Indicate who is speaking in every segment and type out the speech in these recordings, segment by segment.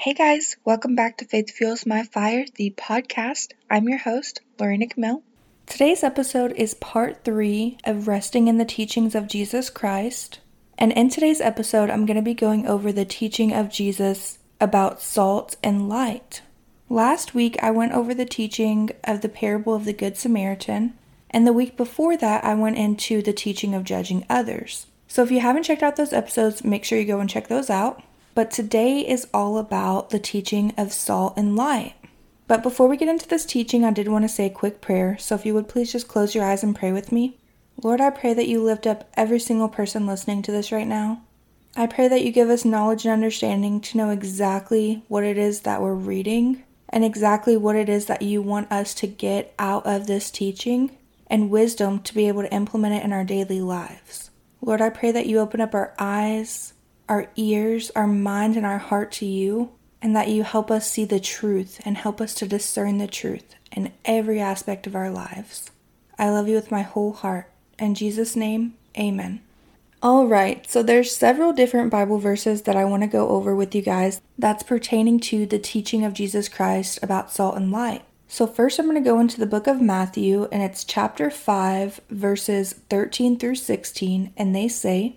Speaker 1: Hey guys, welcome back to Faith Fuels My Fire, the podcast. I'm your host, Lorena Camille. Today's episode is part three of Resting in the Teachings of Jesus Christ. And in today's episode, I'm going to be going over the teaching of Jesus about salt and light. Last week, I went over the teaching of the parable of the Good Samaritan. And the week before that, I went into the teaching of judging others. So if you haven't checked out those episodes, make sure you go and check those out. But today is all about the teaching of salt and light. But before we get into this teaching, I did want to say a quick prayer. So if you would please just close your eyes and pray with me. Lord, I pray that you lift up every single person listening to this right now. I pray that you give us knowledge and understanding to know exactly what it is that we're reading and exactly what it is that you want us to get out of this teaching and wisdom to be able to implement it in our daily lives. Lord, I pray that you open up our eyes, our ears, our mind, and our heart to you, and that you help us see the truth and help us to discern the truth in every aspect of our lives. I love you with my whole heart. In Jesus' name, amen. All right, so there's several different Bible verses that I want to go over with you guys that's pertaining to the teaching of Jesus Christ about salt and light. So first I'm going to go into the book of Matthew and it's chapter 5 verses 13 through 16 and they say,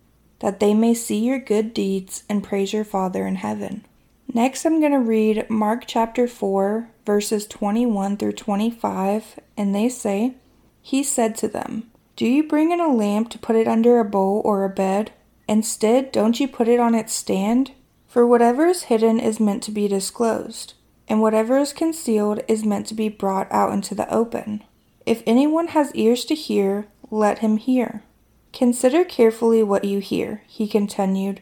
Speaker 1: that they may see your good deeds and praise your Father in heaven. Next, I'm going to read Mark chapter 4, verses 21 through 25, and they say, He said to them, Do you bring in a lamp to put it under a bowl or a bed? Instead, don't you put it on its stand? For whatever is hidden is meant to be disclosed, and whatever is concealed is meant to be brought out into the open. If anyone has ears to hear, let him hear. Consider carefully what you hear, he continued.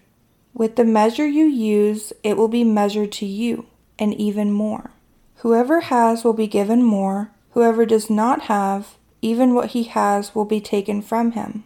Speaker 1: With the measure you use, it will be measured to you, and even more. Whoever has will be given more, whoever does not have, even what he has will be taken from him.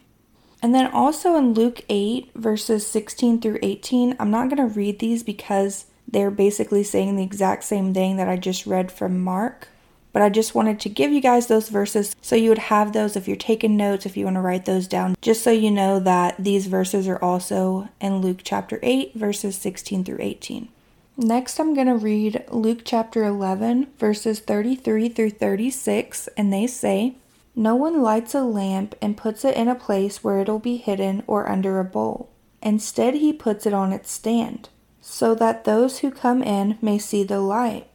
Speaker 1: And then also in Luke 8, verses 16 through 18, I'm not going to read these because they're basically saying the exact same thing that I just read from Mark. But I just wanted to give you guys those verses so you would have those if you're taking notes, if you want to write those down, just so you know that these verses are also in Luke chapter 8, verses 16 through 18. Next, I'm going to read Luke chapter 11, verses 33 through 36, and they say, No one lights a lamp and puts it in a place where it'll be hidden or under a bowl. Instead, he puts it on its stand, so that those who come in may see the light.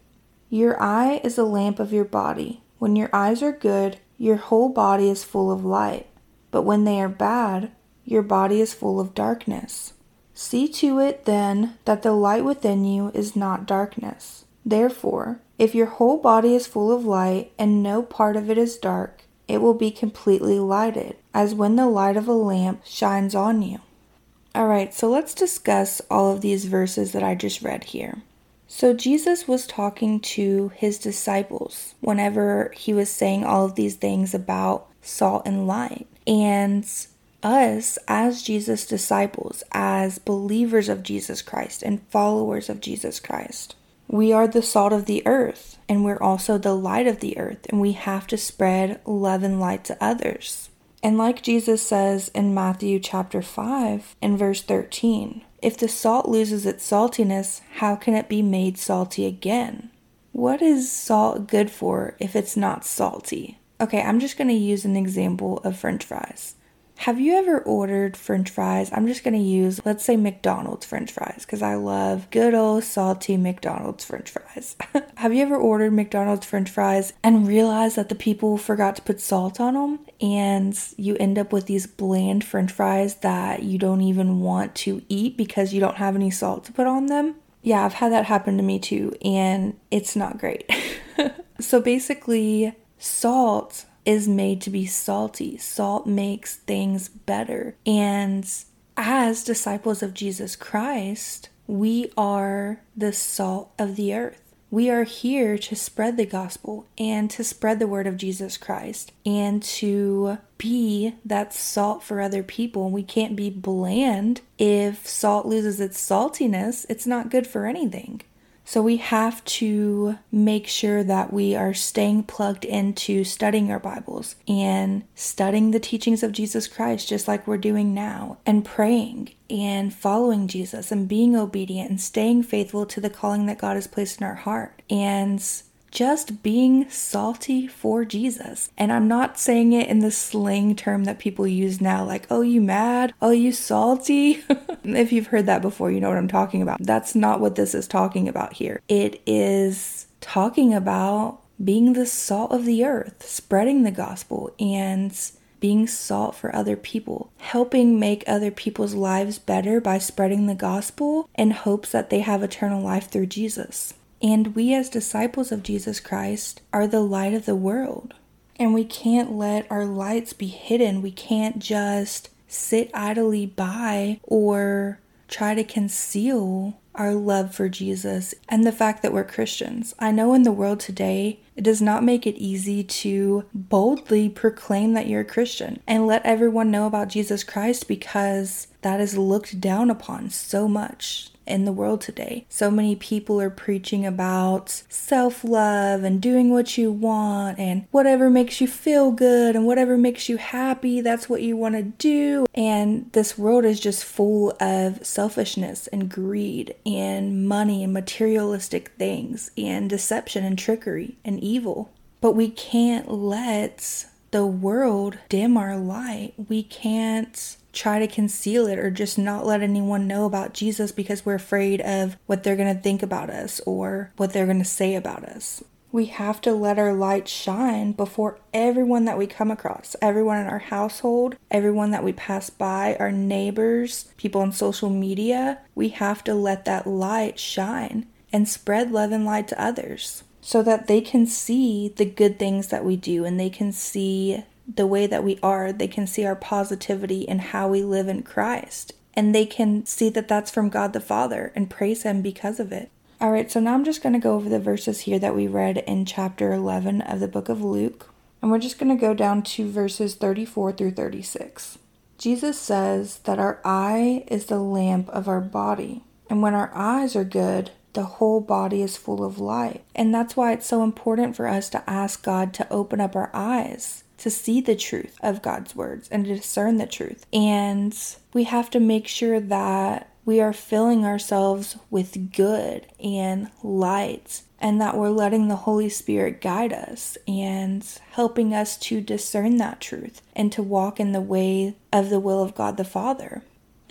Speaker 1: Your eye is a lamp of your body. When your eyes are good, your whole body is full of light. But when they are bad, your body is full of darkness. See to it then that the light within you is not darkness. Therefore, if your whole body is full of light and no part of it is dark, it will be completely lighted, as when the light of a lamp shines on you. Alright, so let's discuss all of these verses that I just read here. So, Jesus was talking to his disciples whenever he was saying all of these things about salt and light. And us, as Jesus' disciples, as believers of Jesus Christ and followers of Jesus Christ, we are the salt of the earth and we're also the light of the earth, and we have to spread love and light to others. And like Jesus says in Matthew chapter 5 and verse 13, if the salt loses its saltiness, how can it be made salty again? What is salt good for if it's not salty? Okay, I'm just going to use an example of french fries. Have you ever ordered french fries? I'm just to use, let's say, McDonald's french fries because I love good old salty McDonald's french fries. Have you ever ordered McDonald's french fries and realized that the people forgot to put salt on them and you end up with these bland french fries that you don't even want to eat because you don't have any salt to put on them? Yeah, I've had that happen to me too, and it's not great. so basically, salt is made to be salty. Salt makes things better. And as disciples of Jesus Christ, we are the salt of the earth. We are here to spread the gospel and to spread the word of Jesus Christ and to be that salt for other people. We can't be bland. If salt loses its saltiness, it's not good for anything. So we have to make sure that we are staying plugged into studying our Bibles and studying the teachings of Jesus Christ, just like we're doing now, and praying and following Jesus and being obedient and staying faithful to the calling that God has placed in our heart. And just being salty for Jesus. And I'm not saying it in the slang term that people use now, like, oh, you mad? Oh, you salty? if you've heard that before, you know what I'm talking about. That's not what this is talking about here. It is talking about being the salt of the earth, spreading the gospel, and being salt for other people, helping make other people's lives better by spreading the gospel in hopes that they have eternal life through Jesus. And we, as disciples of Jesus Christ, are the light of the world. And we can't let our lights be hidden. We can't just sit idly by or try to conceal our love for Jesus and the fact that we're Christians. I know in the world today, it does not make it easy to boldly proclaim that you're a Christian and let everyone know about Jesus Christ because that is looked down upon so much in the world today. So many people are preaching about self love and doing what you want and whatever makes you feel good and whatever makes you happy, that's what you want to do. And this world is just full of selfishness and greed and money and materialistic things and deception and trickery and evil. But we can't let the world dim our light. We can't try to conceal it or just not let anyone know about Jesus because we're afraid of what they're going to think about us or what they're going to say about us. We have to let our light shine before everyone that we come across, everyone in our household, everyone that we pass by, our neighbors, people on social media. We have to let that light shine and spread love and light to others so that they can see the good things that we do and they can see the way that we are, they can see our positivity and how we live in Christ. And they can see that that's from God the Father and praise Him because of it. All right, so now I'm just going to go over the verses here that we read in chapter 11 of the book of Luke. And we're just going to go down to verses 34 through 36. Jesus says that our eye is the lamp of our body. And when our eyes are good, the whole body is full of light. And that's why it's so important for us to ask God to open up our eyes to see the truth of God's words and to discern the truth. And we have to make sure that we are filling ourselves with good and light and that we're letting the Holy Spirit guide us and helping us to discern that truth and to walk in the way of the will of God the Father.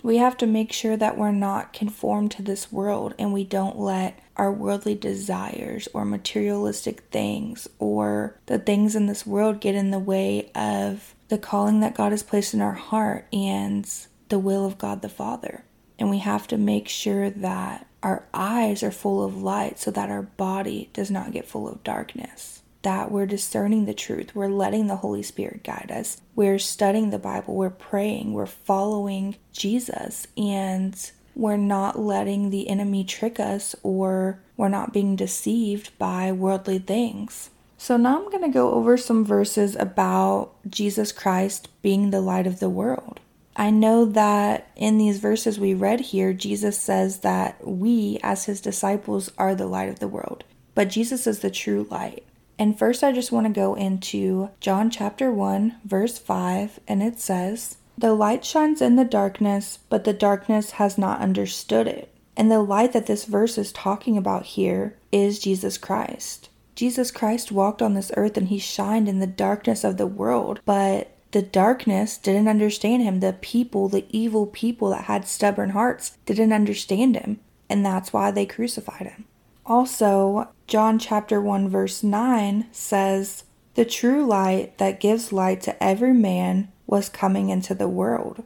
Speaker 1: We have to make sure that we're not conformed to this world and we don't let our worldly desires or materialistic things or the things in this world get in the way of the calling that God has placed in our heart and the will of God the Father. And we have to make sure that our eyes are full of light so that our body does not get full of darkness. That we're discerning the truth, we're letting the Holy Spirit guide us, we're studying the Bible, we're praying, we're following Jesus, and we're not letting the enemy trick us or we're not being deceived by worldly things. So, now I'm going to go over some verses about Jesus Christ being the light of the world. I know that in these verses we read here, Jesus says that we, as his disciples, are the light of the world, but Jesus is the true light. And first, I just want to go into John chapter 1, verse 5, and it says, the light shines in the darkness, but the darkness has not understood it. And the light that this verse is talking about here is Jesus Christ. Jesus Christ walked on this earth and he shined in the darkness of the world, but the darkness didn't understand him. The people, the evil people that had stubborn hearts, didn't understand him, and that's why they crucified him. Also, John chapter 1 verse 9 says, "The true light that gives light to every man was coming into the world.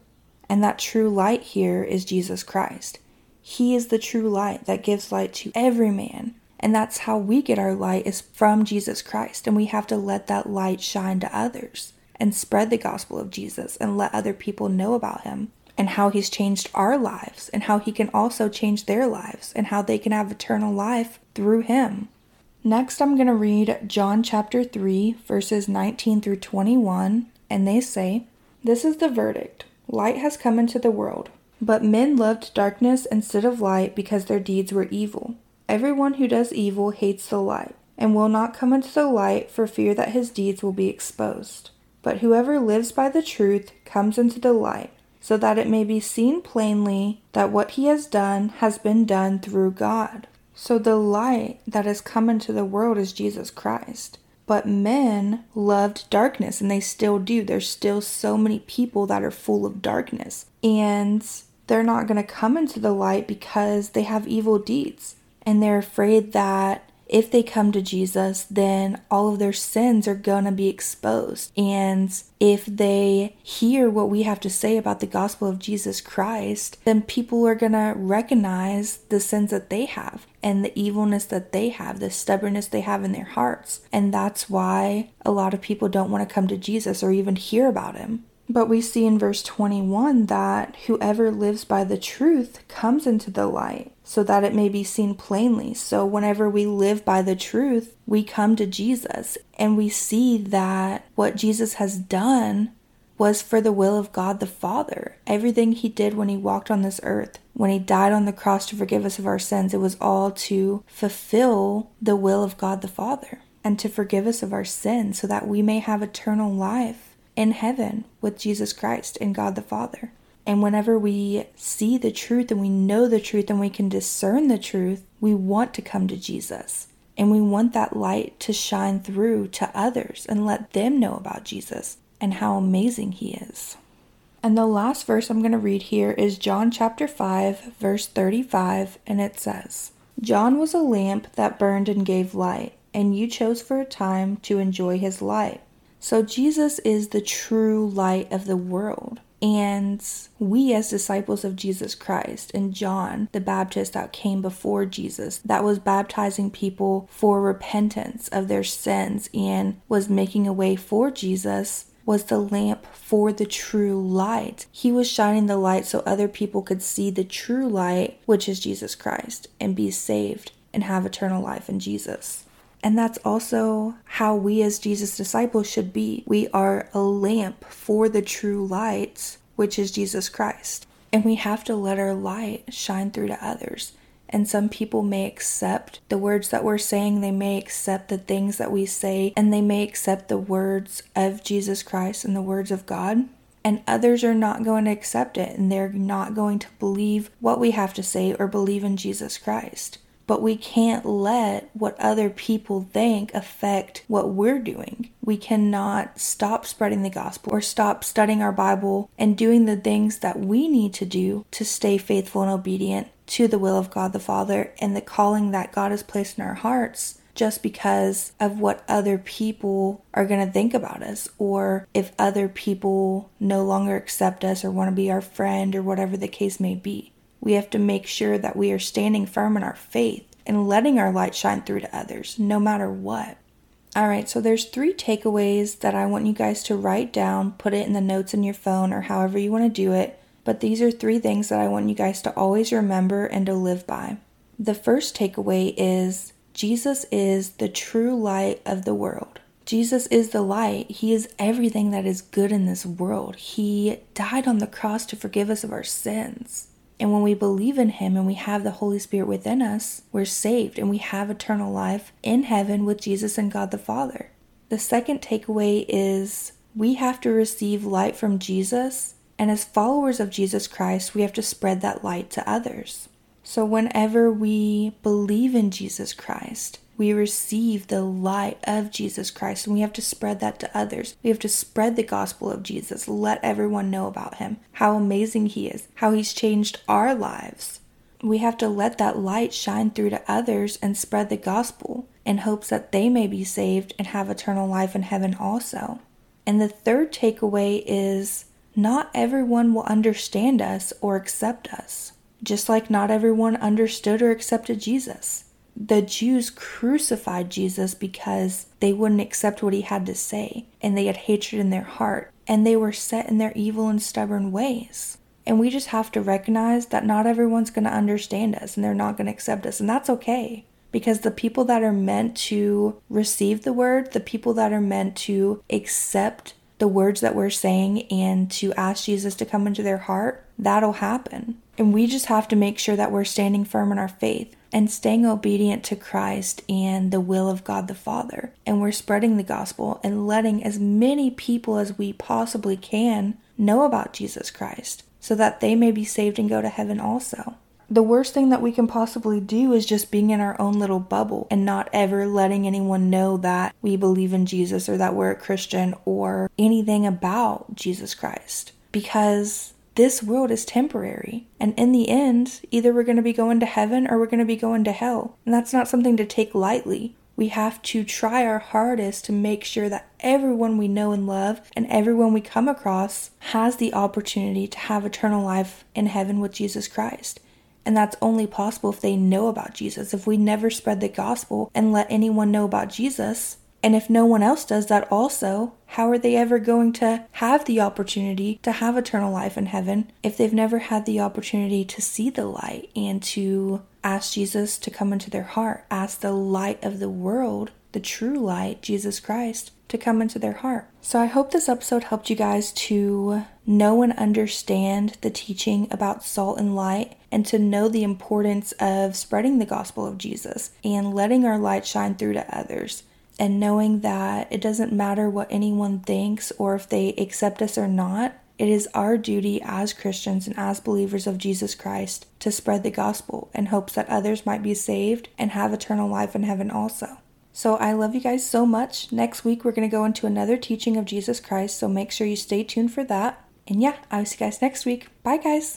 Speaker 1: And that true light here is Jesus Christ. He is the true light that gives light to every man. And that's how we get our light is from Jesus Christ. And we have to let that light shine to others and spread the gospel of Jesus and let other people know about him and how he's changed our lives and how he can also change their lives and how they can have eternal life through him. Next, I'm going to read John chapter 3, verses 19 through 21, and they say, This is the verdict light has come into the world, but men loved darkness instead of light because their deeds were evil. Everyone who does evil hates the light, and will not come into the light for fear that his deeds will be exposed. But whoever lives by the truth comes into the light, so that it may be seen plainly that what he has done has been done through God. So the light that has come into the world is Jesus Christ. But men loved darkness and they still do. There's still so many people that are full of darkness. And they're not going to come into the light because they have evil deeds. And they're afraid that if they come to Jesus, then all of their sins are going to be exposed. And if they hear what we have to say about the gospel of Jesus Christ, then people are going to recognize the sins that they have and the evilness that they have, the stubbornness they have in their hearts. And that's why a lot of people don't want to come to Jesus or even hear about him. But we see in verse 21 that whoever lives by the truth comes into the light so that it may be seen plainly. So, whenever we live by the truth, we come to Jesus and we see that what Jesus has done was for the will of God the Father. Everything he did when he walked on this earth, when he died on the cross to forgive us of our sins, it was all to fulfill the will of God the Father and to forgive us of our sins so that we may have eternal life in heaven with Jesus Christ and God the Father. And whenever we see the truth and we know the truth and we can discern the truth, we want to come to Jesus. And we want that light to shine through to others and let them know about Jesus and how amazing he is. And the last verse I'm going to read here is John chapter 5, verse 35, and it says, John was a lamp that burned and gave light, and you chose for a time to enjoy his light. So Jesus is the true light of the world. And we, as disciples of Jesus Christ, and John the Baptist that came before Jesus, that was baptizing people for repentance of their sins and was making a way for Jesus, was the lamp for the true light. He was shining the light so other people could see the true light, which is Jesus Christ, and be saved and have eternal life in Jesus. And that's also how we as Jesus' disciples should be. We are a lamp for the true light, which is Jesus Christ. And we have to let our light shine through to others. And some people may accept the words that we're saying, they may accept the things that we say, and they may accept the words of Jesus Christ and the words of God. And others are not going to accept it, and they're not going to believe what we have to say or believe in Jesus Christ but we can't let what other people think affect what we're doing. We cannot stop spreading the gospel or stop studying our Bible and doing the things that we need to do to stay faithful and obedient to the will of God the Father and the calling that God has placed in our hearts just because of what other people are going to think about us, or if other people no longer accept us or want to be our friend, or whatever the case may be. We have to make sure that we are standing firm in our faith and letting our light shine through to others, no matter what. All right, so there's three takeaways that I want you guys to write down, put it in the notes in your phone or however you want to do it. But these are three things that I want you guys to always remember and to live by. The first takeaway is Jesus is the true light of the world. Jesus is the light. He is everything that is good in this world. He died on the cross to forgive us of our sins. And when we believe in Him and we have the Holy Spirit within us, we're saved and we have eternal life in heaven with Jesus and God the Father. The second takeaway is we have to receive light from Jesus, and as followers of Jesus Christ, we have to spread that light to others. So, whenever we believe in Jesus Christ, we receive the light of Jesus Christ and we have to spread that to others. We have to spread the gospel of Jesus, let everyone know about him, how amazing he is, how he's changed our lives. We have to let that light shine through to others and spread the gospel in hopes that they may be saved and have eternal life in heaven also. And the third takeaway is not everyone will understand us or accept us, just like not everyone understood or accepted Jesus the Jews crucified Jesus because they wouldn't accept what he had to say, and they had hatred in their heart, and they were set in their evil and stubborn ways. And we just have to recognize that not everyone's going to understand us and they're not going to accept us, and that's okay. because the people that are meant to receive the word, the people that are meant to accept the words that we're saying and to ask Jesus to come into their heart, that'll happen. And we just have to make sure that we're standing firm in our faith and staying obedient to Christ and the will of God the Father. And we're spreading the gospel and letting as many people as we possibly can know about Jesus Christ so that they may be saved and go to heaven also the worst thing that we can possibly do is just being in our own little bubble and not ever letting anyone know that we believe in Jesus or that we're a Christian or anything about Jesus Christ. Because this world is temporary. And in the end, either we're going to be going to heaven or we're going to be going to hell. And that's not something to take lightly. We have to try our hardest to make sure that everyone we know and love and everyone we come across has the opportunity to have eternal life in heaven with Jesus Christ. And that's only possible if they know about Jesus. If we never spread the gospel and let anyone know about Jesus, and if no one else does that also, how are they ever going to have the opportunity to have eternal life in heaven if they've never had the opportunity to see the light and to ask Jesus to come into their heart, ask the light of the world, the true light, Jesus Christ, to come into their heart. So I hope this episode helped you guys to know and understand the teaching about salt and light and to know the importance of spreading the gospel of Jesus and letting our light shine through to others. And knowing that it doesn't matter what anyone thinks or if they accept us or not, it is our duty as Christians and as believers of Jesus Christ to spread the gospel in hopes that others might be saved and have eternal life in heaven also. So I love you guys so much. Next week, we're going to go into another teaching of Jesus Christ. So make sure you stay tuned for that. And yeah, I'll see you guys next week. Bye, guys.